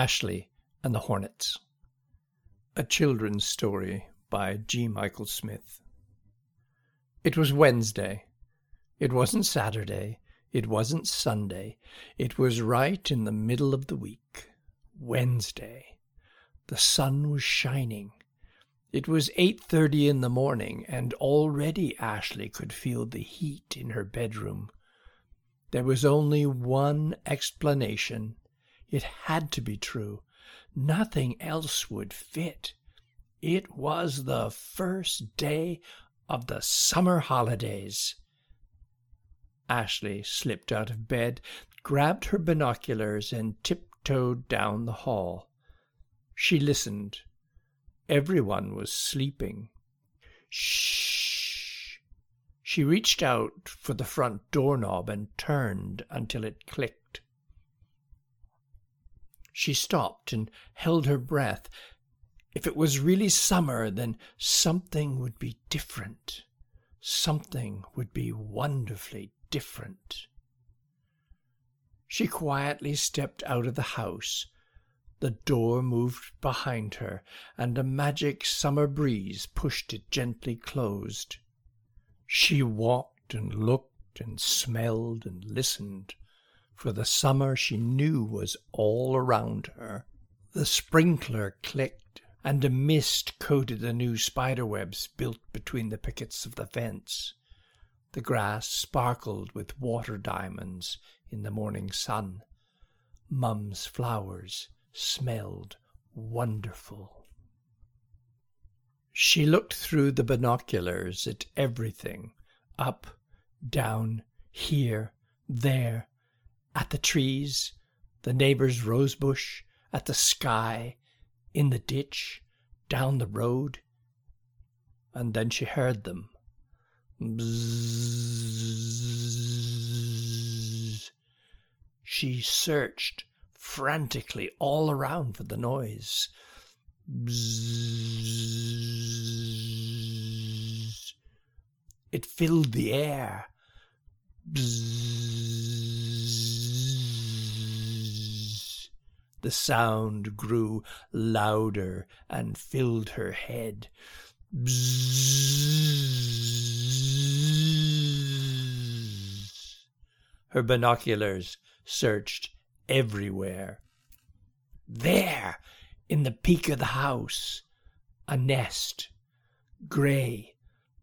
Ashley and the Hornets. A children's story by G. Michael Smith. It was Wednesday. It wasn't Saturday. It wasn't Sunday. It was right in the middle of the week. Wednesday. The sun was shining. It was 8:30 in the morning and already Ashley could feel the heat in her bedroom. There was only one explanation. It had to be true. Nothing else would fit. It was the first day of the summer holidays. Ashley slipped out of bed, grabbed her binoculars, and tiptoed down the hall. She listened. Everyone was sleeping. Shh! She reached out for the front doorknob and turned until it clicked. She stopped and held her breath. If it was really summer, then something would be different. Something would be wonderfully different. She quietly stepped out of the house. The door moved behind her, and a magic summer breeze pushed it gently closed. She walked and looked and smelled and listened for the summer she knew was all around her. The sprinkler clicked, and a mist coated the new spiderwebs built between the pickets of the fence. The grass sparkled with water diamonds in the morning sun. Mum's flowers smelled wonderful. She looked through the binoculars at everything up, down, here, there, at the trees, the neighbor's rosebush, at the sky, in the ditch, down the road. And then she heard them. Bzzz. She searched frantically all around for the noise. Bzzz. It filled the air. The sound grew louder and filled her head. Her binoculars searched everywhere. There, in the peak of the house, a nest, gray,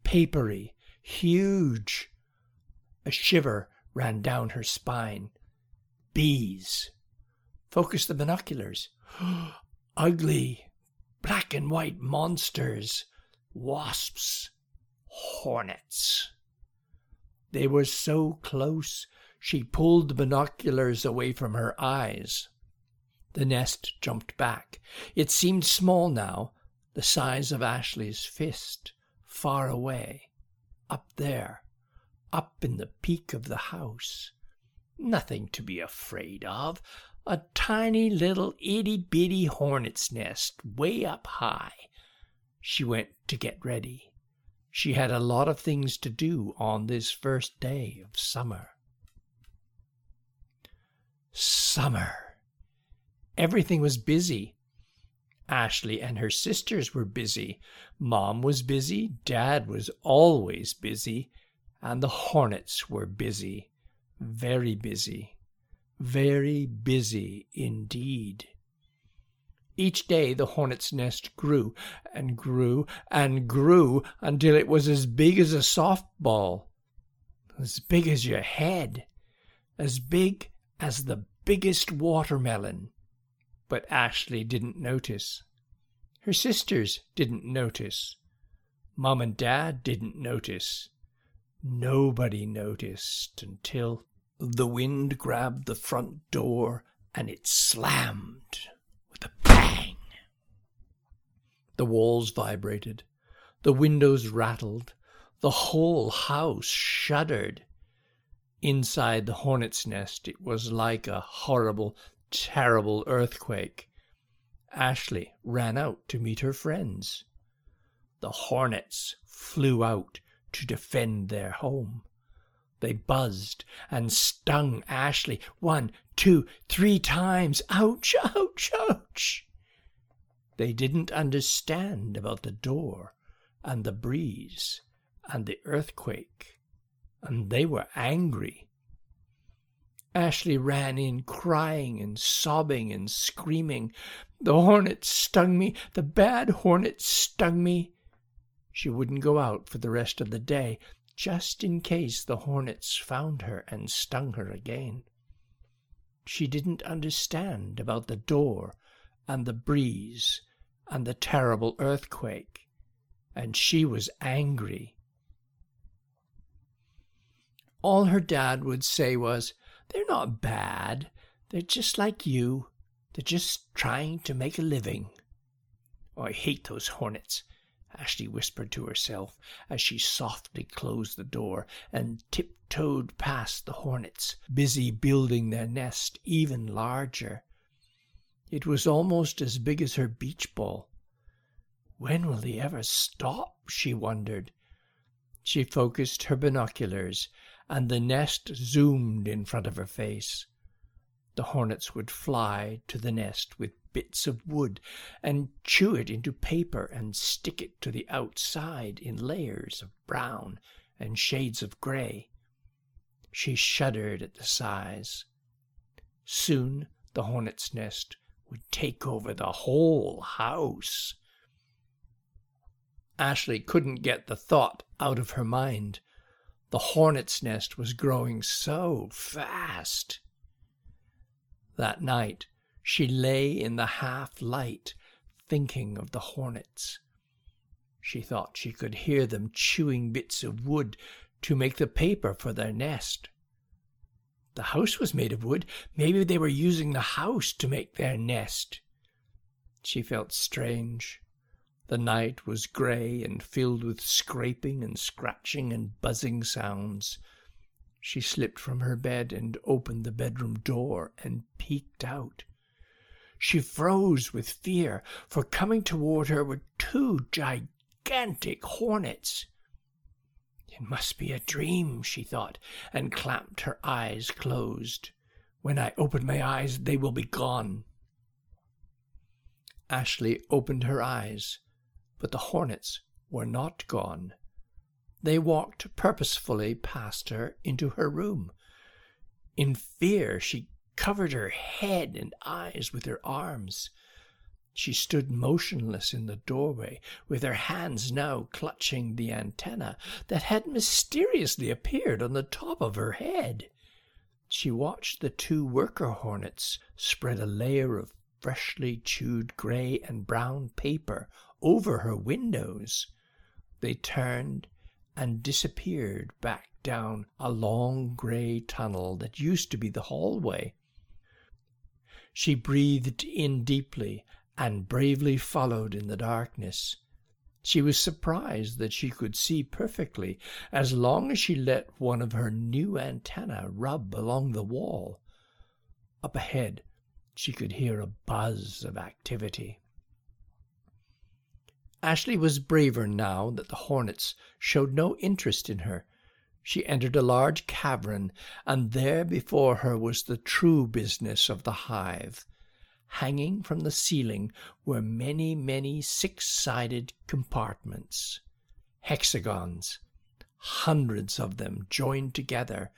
papery, huge. A shiver ran down her spine. Bees. Focus the binoculars. Ugly, black and white monsters. Wasps. Hornets. They were so close she pulled the binoculars away from her eyes. The nest jumped back. It seemed small now, the size of Ashley's fist, far away, up there, up in the peak of the house. Nothing to be afraid of. A tiny little itty bitty hornet's nest way up high. She went to get ready. She had a lot of things to do on this first day of summer. Summer. Everything was busy. Ashley and her sisters were busy. Mom was busy. Dad was always busy. And the hornets were busy. Very busy. Very busy indeed. Each day the hornet's nest grew and grew and grew until it was as big as a softball, as big as your head, as big as the biggest watermelon. But Ashley didn't notice. Her sisters didn't notice. Mom and Dad didn't notice. Nobody noticed until the wind grabbed the front door and it slammed with a bang. The walls vibrated. The windows rattled. The whole house shuddered. Inside the hornet's nest, it was like a horrible, terrible earthquake. Ashley ran out to meet her friends. The hornets flew out to defend their home. They buzzed and stung Ashley one, two, three times. Ouch, ouch, ouch. They didn't understand about the door and the breeze and the earthquake, and they were angry. Ashley ran in crying and sobbing and screaming. The hornet stung me. The bad hornet stung me. She wouldn't go out for the rest of the day, just in case the hornets found her and stung her again. She didn't understand about the door and the breeze and the terrible earthquake, and she was angry. All her dad would say was, They're not bad. They're just like you. They're just trying to make a living. Oh, I hate those hornets, Ashley whispered to herself as she softly closed the door and tiptoed past the hornets, busy building their nest even larger. It was almost as big as her beach ball. When will they ever stop? she wondered. She focused her binoculars, and the nest zoomed in front of her face. The hornets would fly to the nest with bits of wood and chew it into paper and stick it to the outside in layers of brown and shades of gray. She shuddered at the size. Soon the hornet's nest would take over the whole house. Ashley couldn't get the thought out of her mind. The hornet's nest was growing so fast. That night, she lay in the half light, thinking of the hornets. She thought she could hear them chewing bits of wood to make the paper for their nest. The house was made of wood. Maybe they were using the house to make their nest. She felt strange. The night was grey and filled with scraping and scratching and buzzing sounds. She slipped from her bed and opened the bedroom door and peeked out. She froze with fear, for coming toward her were two gigantic hornets. It must be a dream, she thought, and clamped her eyes closed. When I open my eyes, they will be gone. Ashley opened her eyes, but the hornets were not gone. They walked purposefully past her into her room. In fear, she covered her head and eyes with her arms. She stood motionless in the doorway, with her hands now clutching the antenna that had mysteriously appeared on the top of her head. She watched the two worker hornets spread a layer of freshly chewed gray and brown paper over her windows. They turned and disappeared back down a long gray tunnel that used to be the hallway. She breathed in deeply and bravely followed in the darkness. She was surprised that she could see perfectly as long as she let one of her new antennae rub along the wall. Up ahead, she could hear a buzz of activity. Ashley was braver now that the hornets showed no interest in her. She entered a large cavern, and there before her was the true business of the hive. Hanging from the ceiling were many, many six sided compartments, hexagons, hundreds of them joined together,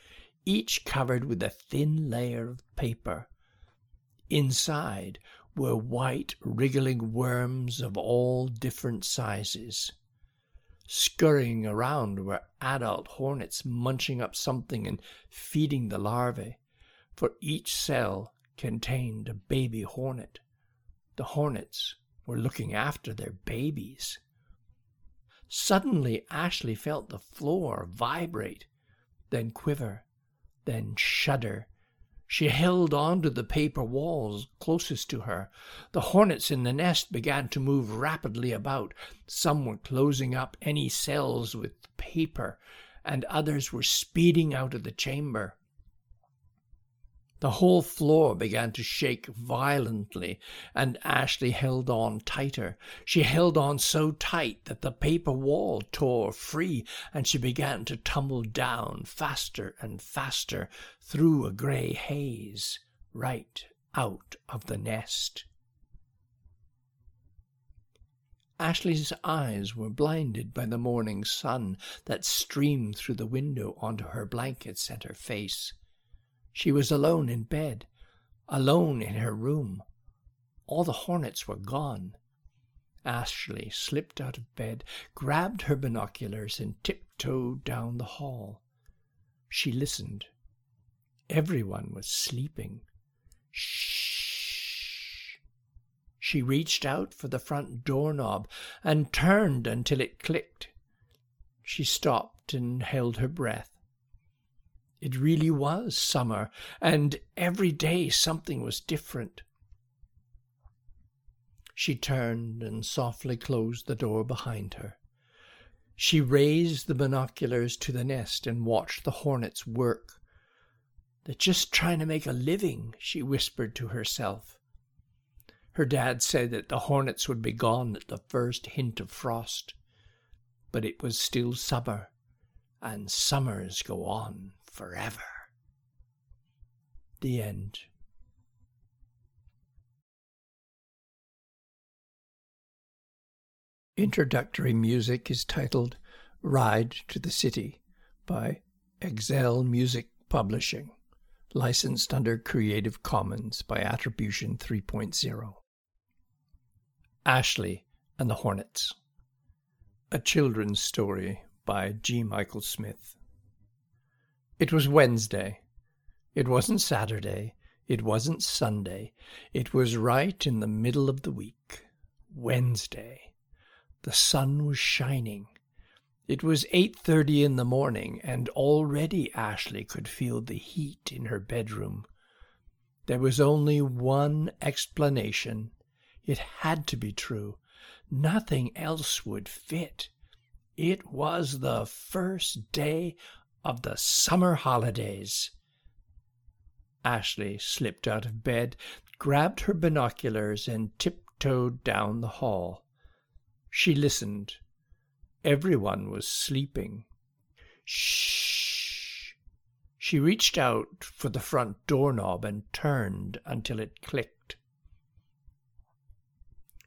each covered with a thin layer of paper. Inside were white, wriggling worms of all different sizes. Scurrying around were adult hornets munching up something and feeding the larvae, for each cell contained a baby hornet. The hornets were looking after their babies. Suddenly, Ashley felt the floor vibrate, then quiver, then shudder. She held on to the paper walls closest to her. The hornets in the nest began to move rapidly about. Some were closing up any cells with paper, and others were speeding out of the chamber. The whole floor began to shake violently, and Ashley held on tighter. She held on so tight that the paper wall tore free, and she began to tumble down faster and faster through a grey haze, right out of the nest. Ashley's eyes were blinded by the morning sun that streamed through the window onto her blankets and her face. She was alone in bed, alone in her room. All the hornets were gone. Ashley slipped out of bed, grabbed her binoculars, and tiptoed down the hall. She listened. Everyone was sleeping. Shh. She reached out for the front doorknob and turned until it clicked. She stopped and held her breath. It really was summer, and every day something was different. She turned and softly closed the door behind her. She raised the binoculars to the nest and watched the hornets work. They're just trying to make a living, she whispered to herself. Her dad said that the hornets would be gone at the first hint of frost. But it was still summer, and summers go on forever. The end. Introductory music is titled Ride to the City by Excel Music Publishing, licensed under Creative Commons by Attribution 3.0. Ashley and the Hornets, a children's story by G. Michael Smith. It was Wednesday. It wasn't Saturday. It wasn't Sunday. It was right in the middle of the week. Wednesday. The sun was shining. It was 8:30 in the morning and already Ashley could feel the heat in her bedroom. There was only one explanation. It had to be true. Nothing else would fit. It was the first day of the summer holidays. Ashley slipped out of bed, grabbed her binoculars, and tiptoed down the hall. She listened. Everyone was sleeping. Shh. She reached out for the front doorknob and turned until it clicked.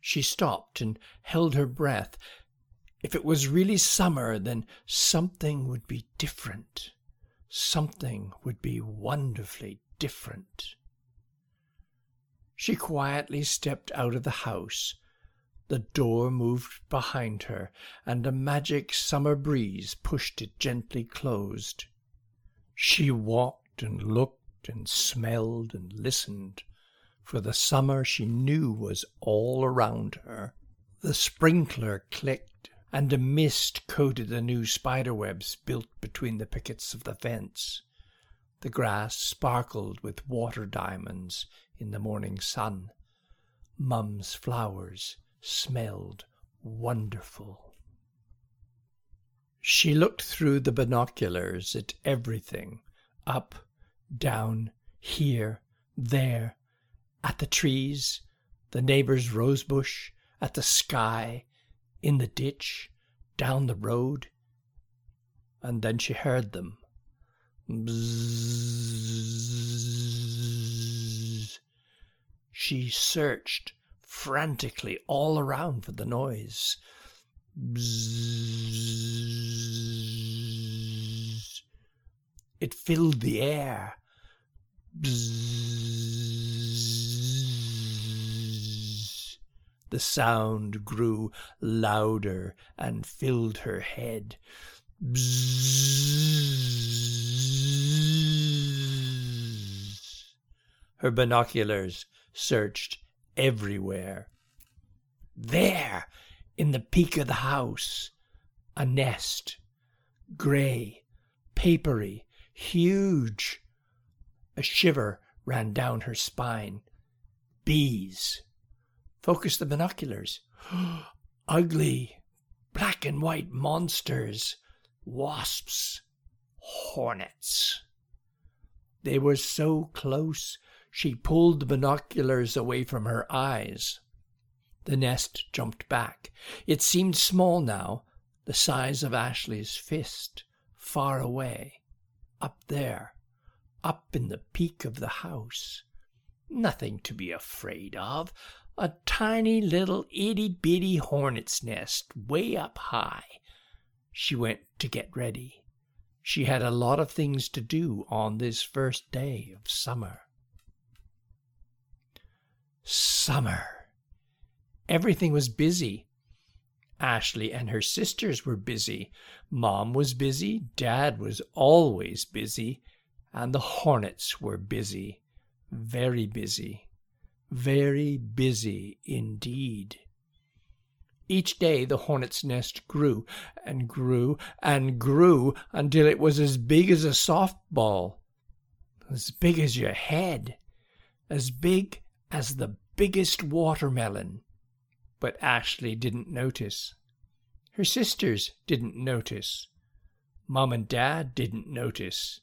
She stopped and held her breath if it was really summer, then something would be different. Something would be wonderfully different. She quietly stepped out of the house. The door moved behind her, and a magic summer breeze pushed it gently closed. She walked and looked and smelled and listened, for the summer she knew was all around her. The sprinkler clicked and a mist coated the new spiderwebs built between the pickets of the fence. The grass sparkled with water diamonds in the morning sun. Mum's flowers smelled wonderful. She looked through the binoculars at everything up, down, here, there, at the trees, the neighbor's rosebush, at the sky, in the ditch, down the road. And then she heard them. Bzzz. She searched frantically all around for the noise. Bzzz. It filled the air. Bzzz. The sound grew louder and filled her head. Bzzz. Her binoculars searched everywhere. There, in the peak of the house, a nest, grey, papery, huge. A shiver ran down her spine. Bees. Focus the binoculars. Ugly, black and white monsters, wasps, hornets. They were so close, she pulled the binoculars away from her eyes. The nest jumped back. It seemed small now, the size of Ashley's fist, far away, up there, up in the peak of the house. Nothing to be afraid of. A tiny little itty bitty hornet's nest way up high. She went to get ready. She had a lot of things to do on this first day of summer. Summer. Everything was busy. Ashley and her sisters were busy. Mom was busy. Dad was always busy. And the hornets were busy. Very busy. Very busy indeed. Each day the hornet's nest grew and grew and grew until it was as big as a softball, as big as your head, as big as the biggest watermelon. But Ashley didn't notice. Her sisters didn't notice. Mom and Dad didn't notice.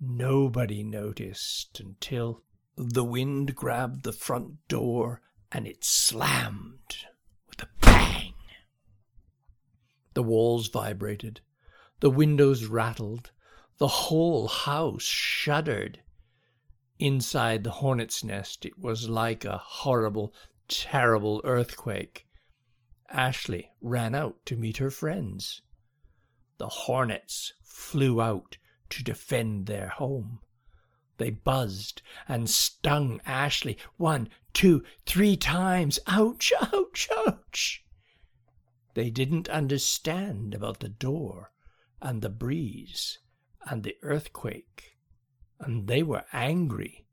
Nobody noticed until the wind grabbed the front door and it slammed with a bang. The walls vibrated, the windows rattled, the whole house shuddered. Inside the hornet's nest, it was like a horrible, terrible earthquake. Ashley ran out to meet her friends. The hornets flew out to defend their home. They buzzed and stung Ashley one, two, three times. Ouch, ouch, ouch. They didn't understand about the door and the breeze and the earthquake, and they were angry.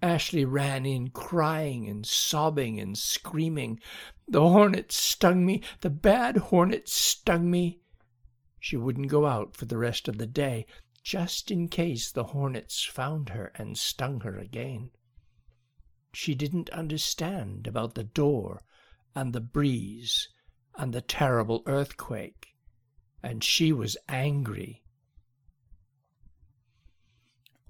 Ashley ran in crying and sobbing and screaming. The hornet stung me, the bad hornet stung me. She wouldn't go out for the rest of the day just in case the hornets found her and stung her again. She didn't understand about the door and the breeze and the terrible earthquake, and she was angry.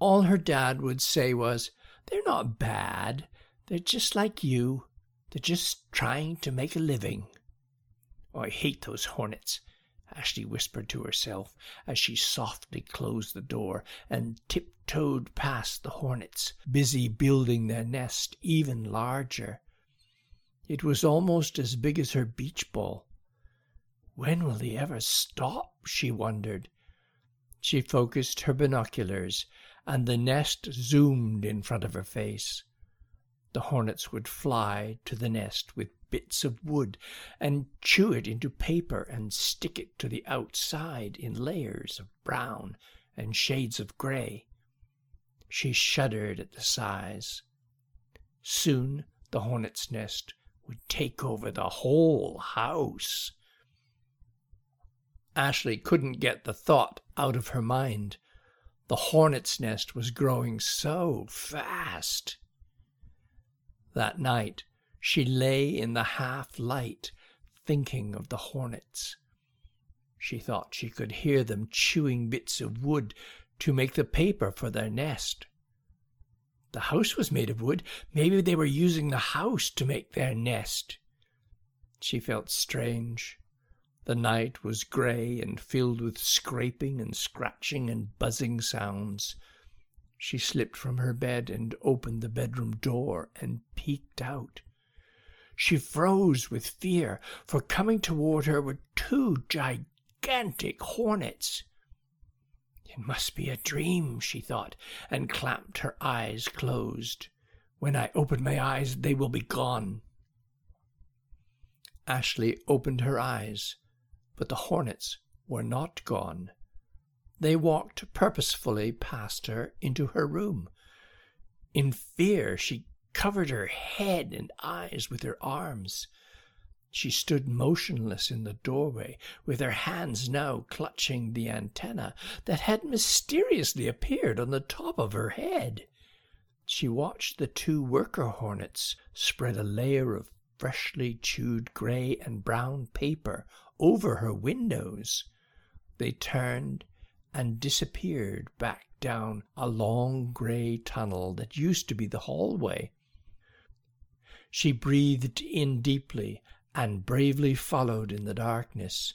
All her dad would say was, They're not bad. They're just like you. They're just trying to make a living. Oh, I hate those hornets. Ashley whispered to herself as she softly closed the door and tiptoed past the hornets, busy building their nest even larger. It was almost as big as her beach ball. When will they ever stop? she wondered. She focused her binoculars, and the nest zoomed in front of her face. The hornets would fly to the nest with bits of wood and chew it into paper and stick it to the outside in layers of brown and shades of gray. She shuddered at the size. Soon the hornet's nest would take over the whole house. Ashley couldn't get the thought out of her mind. The hornet's nest was growing so fast. That night, she lay in the half light, thinking of the hornets. She thought she could hear them chewing bits of wood to make the paper for their nest. The house was made of wood. Maybe they were using the house to make their nest. She felt strange. The night was grey and filled with scraping and scratching and buzzing sounds. She slipped from her bed and opened the bedroom door and peeked out. She froze with fear, for coming toward her were two gigantic hornets. It must be a dream, she thought, and clamped her eyes closed. When I open my eyes, they will be gone. Ashley opened her eyes, but the hornets were not gone. They walked purposefully past her into her room. In fear, she covered her head and eyes with her arms. She stood motionless in the doorway, with her hands now clutching the antenna that had mysteriously appeared on the top of her head. She watched the two worker hornets spread a layer of freshly chewed gray and brown paper over her windows. They turned and disappeared back down a long grey tunnel that used to be the hallway. She breathed in deeply and bravely followed in the darkness.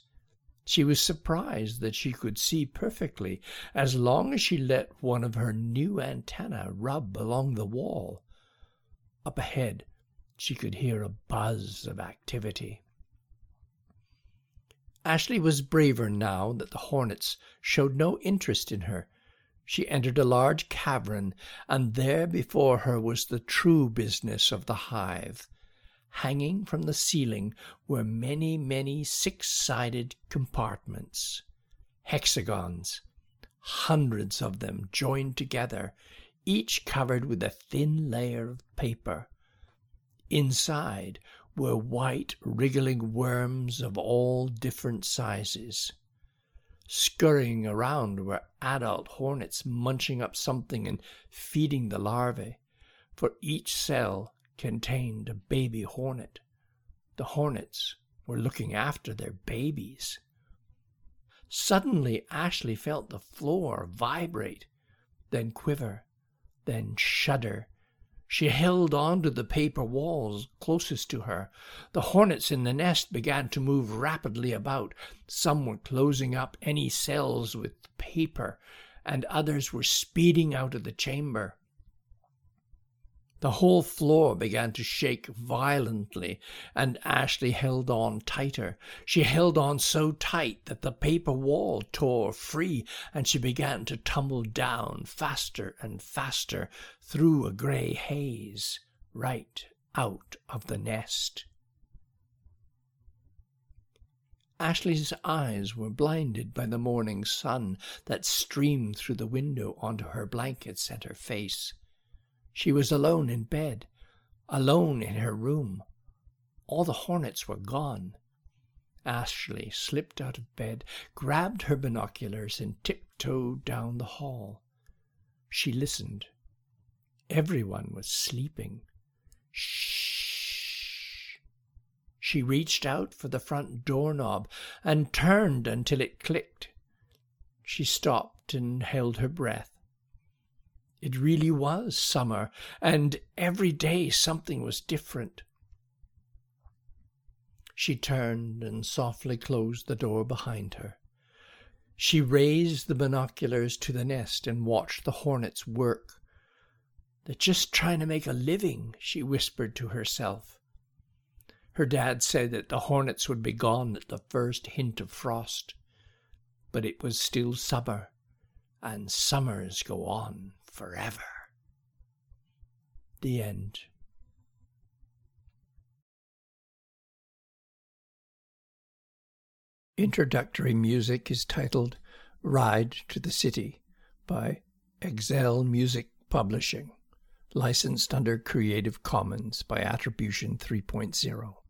She was surprised that she could see perfectly as long as she let one of her new antennae rub along the wall. Up ahead, she could hear a buzz of activity. Ashley was braver now that the hornets showed no interest in her. She entered a large cavern, and there before her was the true business of the hive. Hanging from the ceiling were many, many six sided compartments, hexagons, hundreds of them joined together, each covered with a thin layer of paper. Inside were white, wriggling worms of all different sizes. Scurrying around were adult hornets munching up something and feeding the larvae, for each cell contained a baby hornet. The hornets were looking after their babies. Suddenly, Ashley felt the floor vibrate, then quiver, then shudder she held on to the paper walls closest to her. The hornets in the nest began to move rapidly about. Some were closing up any cells with paper, and others were speeding out of the chamber. The whole floor began to shake violently, and Ashley held on tighter. She held on so tight that the paper wall tore free, and she began to tumble down faster and faster through a grey haze, right out of the nest. Ashley's eyes were blinded by the morning sun that streamed through the window onto her blankets and her face. She was alone in bed, alone in her room. All the hornets were gone. Ashley slipped out of bed, grabbed her binoculars, and tiptoed down the hall. She listened. Everyone was sleeping. Shh. She reached out for the front doorknob and turned until it clicked. She stopped and held her breath. It really was summer, and every day something was different. She turned and softly closed the door behind her. She raised the binoculars to the nest and watched the hornets work. They're just trying to make a living, she whispered to herself. Her dad said that the hornets would be gone at the first hint of frost. But it was still summer, and summers go on forever. The end. Introductory music is titled Ride to the City by Excel Music Publishing, licensed under Creative Commons by Attribution 3.0.